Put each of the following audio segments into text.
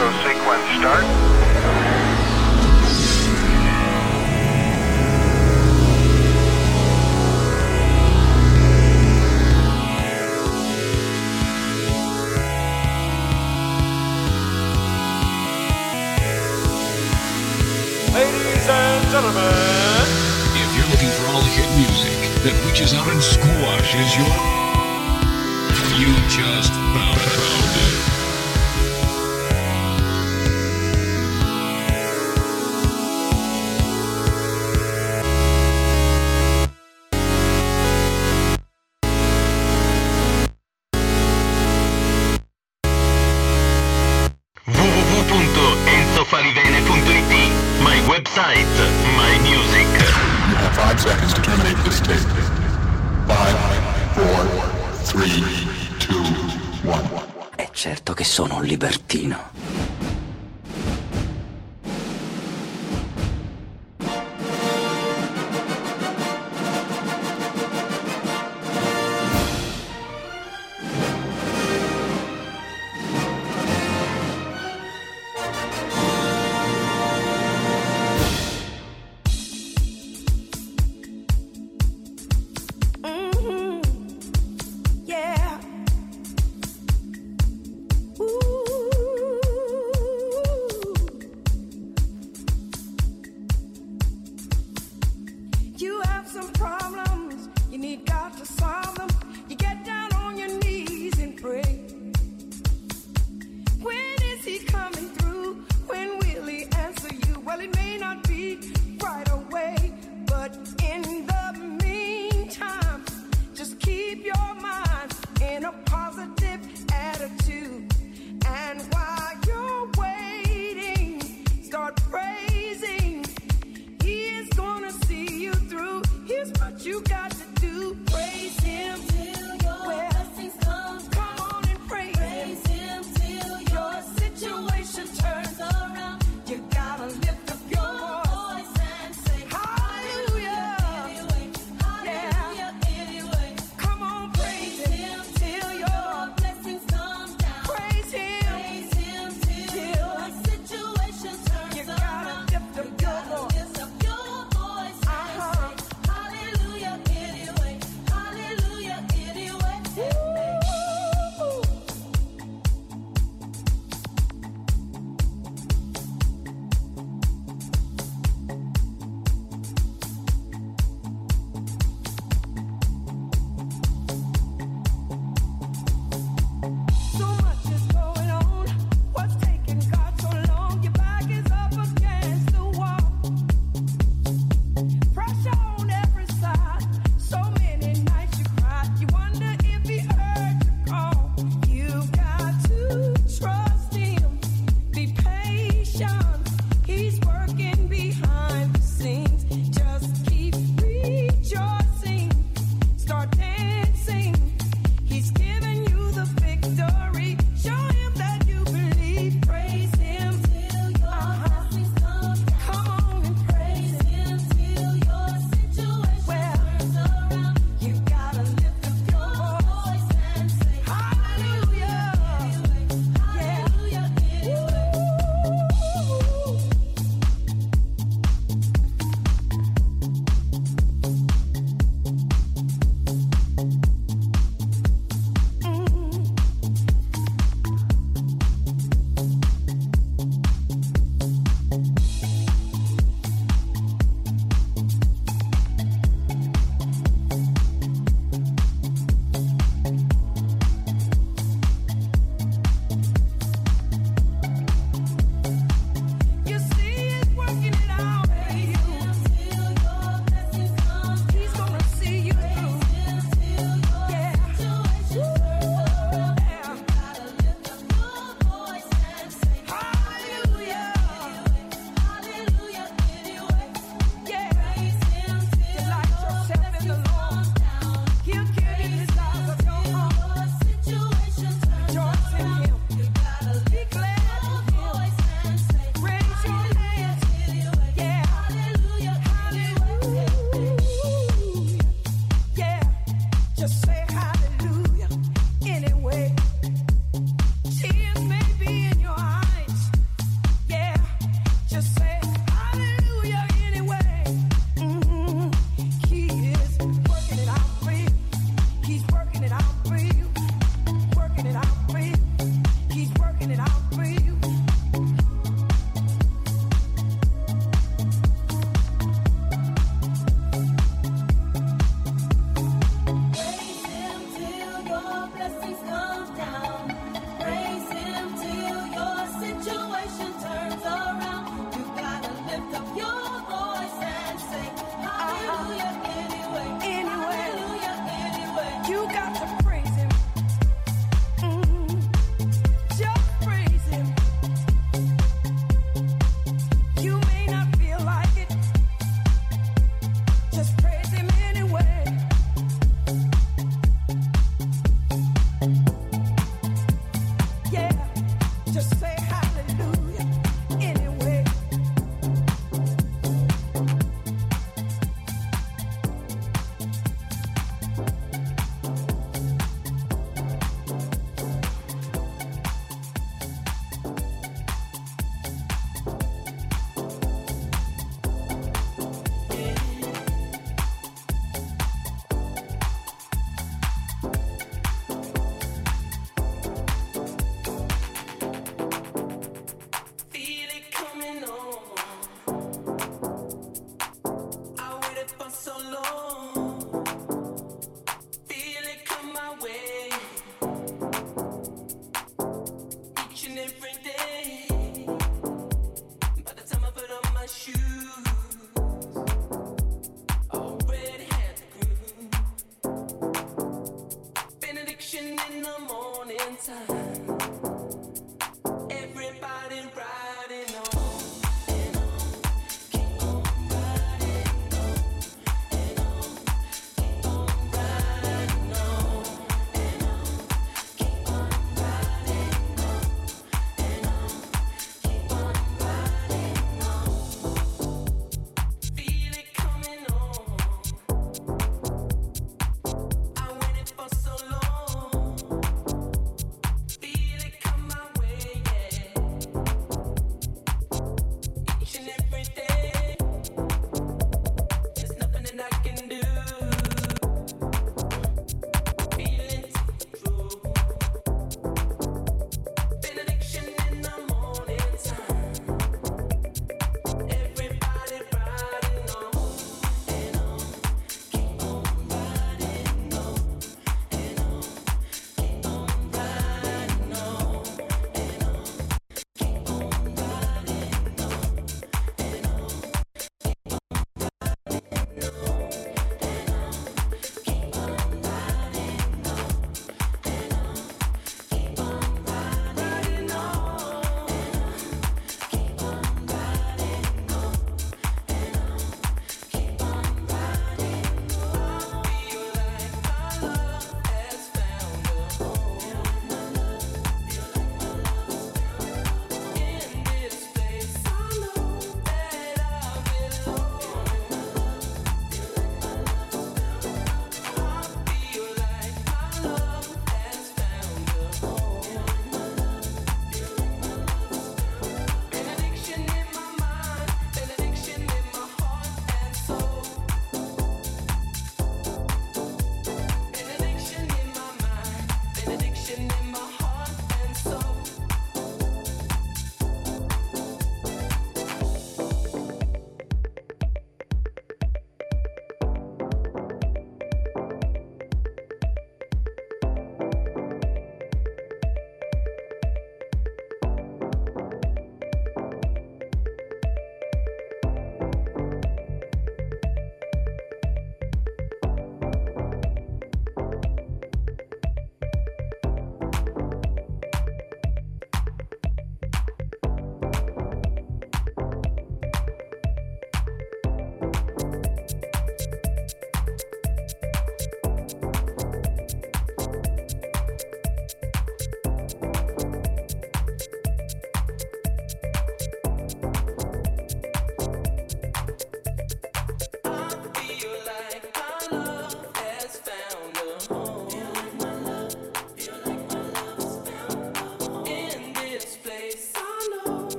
Auto sequence start. Ladies and gentlemen, If you're looking for all the hit music that reaches out and squashes your. You just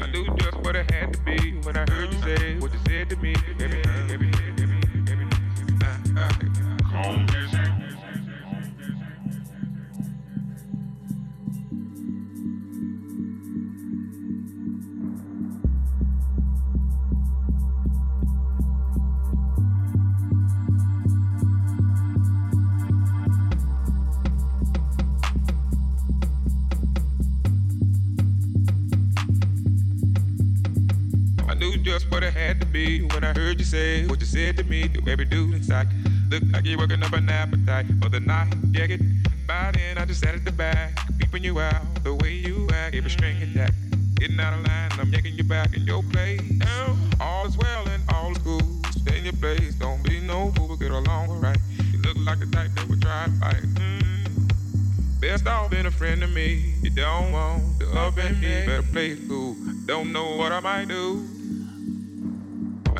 I knew just what it had to be when I heard you say what you said to me. Every, every, every. just what it had to be when I heard you say what you said to me. The baby do like look like you're working up an appetite for the night. Yeah, get by then. I just sat at the back, peeping you out the way you act, every string attack. Getting out of line, I'm yanking you back in your place. All is well and all is cool. Stay in your place, don't be no fool, get along alright. You look like the type that would try to fight. Mm. Best off being a friend to me. You don't want to up and me, better play cool. Don't know what I might do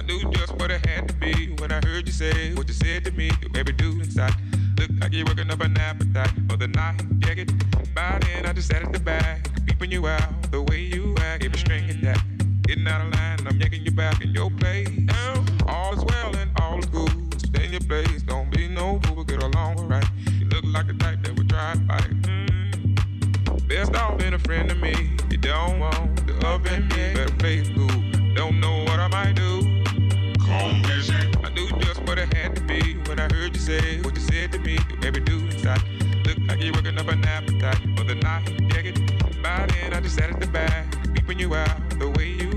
knew just what it had to be when I heard you say what you said to me. Baby, made me do inside. Look like you're working up an appetite for the night. Yeah, get by then. I just sat at the back, peeping you out the way you act. Give a string at that. Getting out of line, I'm yanking you back in your place. Now, all is well and all is good. Stay in your place, don't be no fool, get along alright. You look like a type that would try to fight. Mm. Best off being a friend to me. You don't want the oven, me. better play cool. said, what you said to me, your baby do stop. Look like you're working up an appetite for the night. Yeah, get by then, I just sat at the back, peeping you out the way you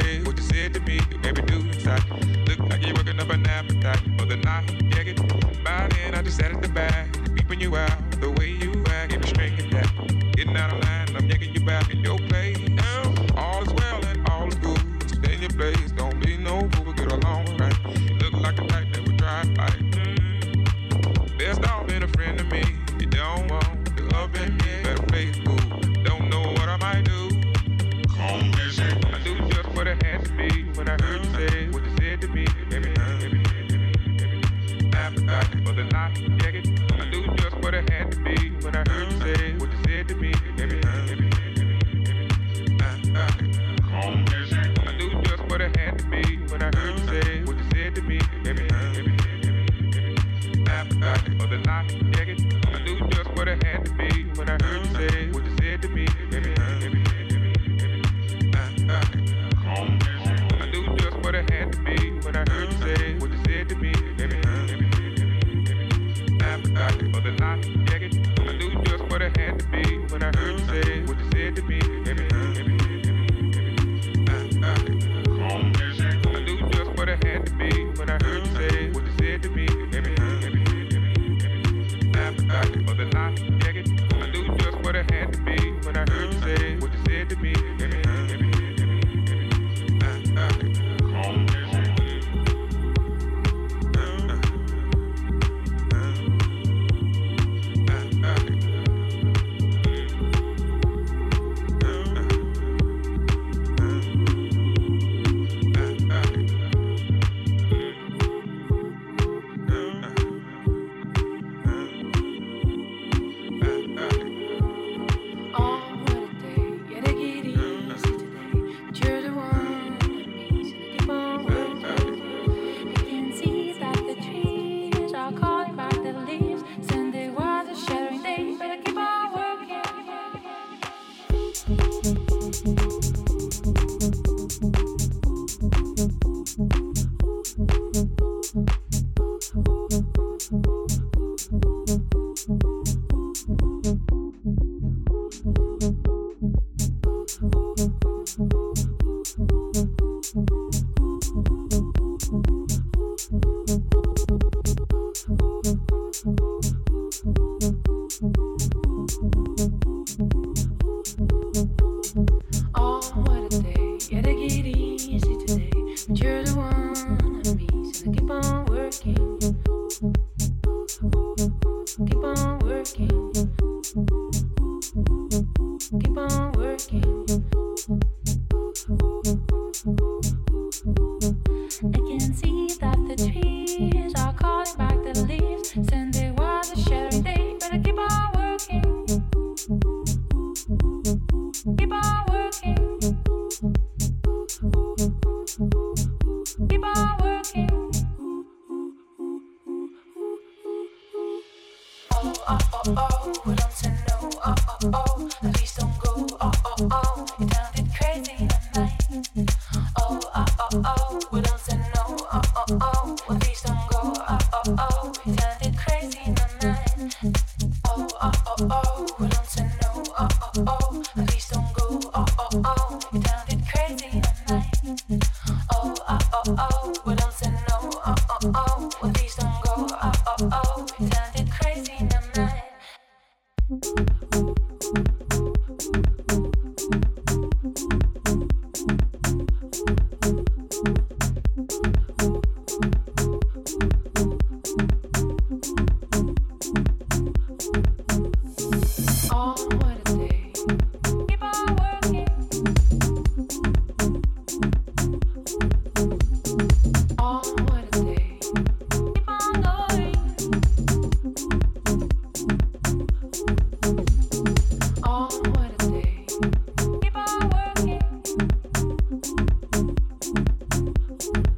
say, what you said to me, you made me do inside. Look like you're working up an appetite for the night. Yeah, get by then, I just sat at the back, beeping you out. Oh,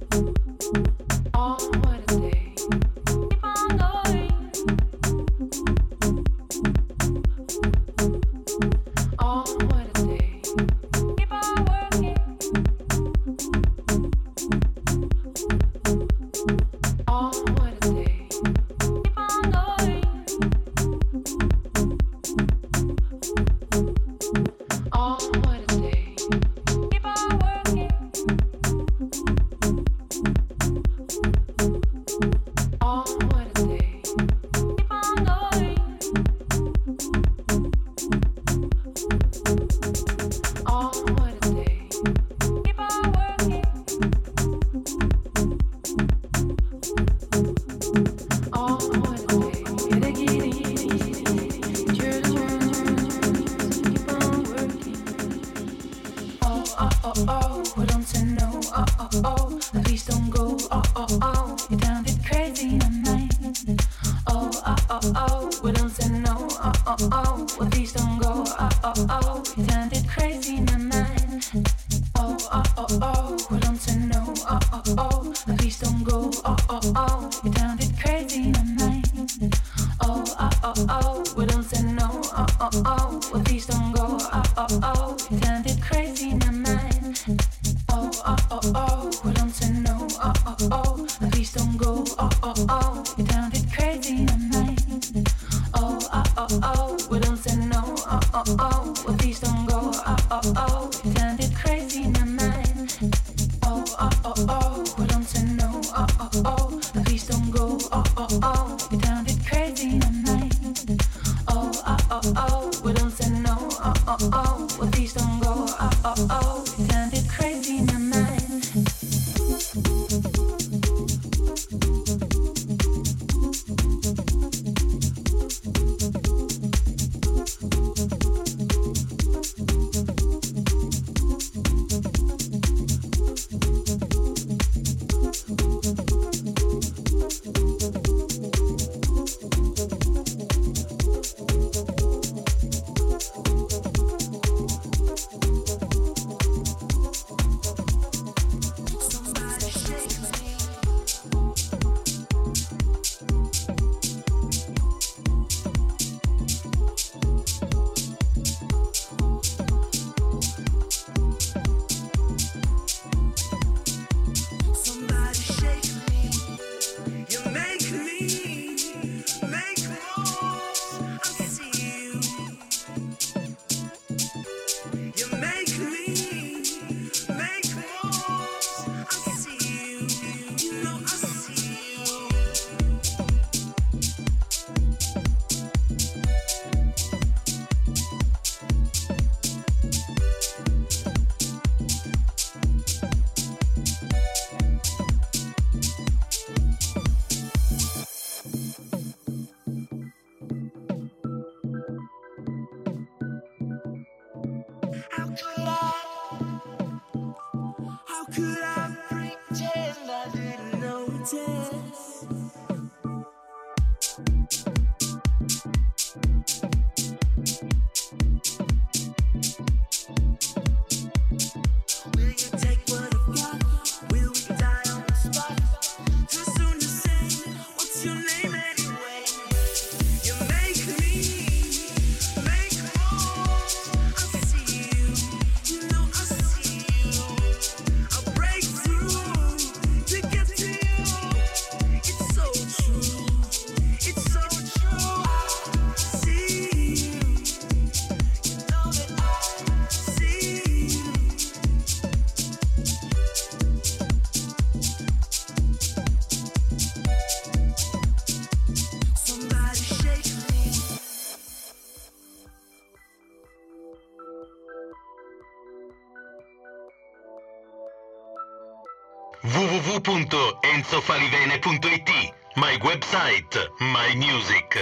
www.enzofalivene.it My website, my music.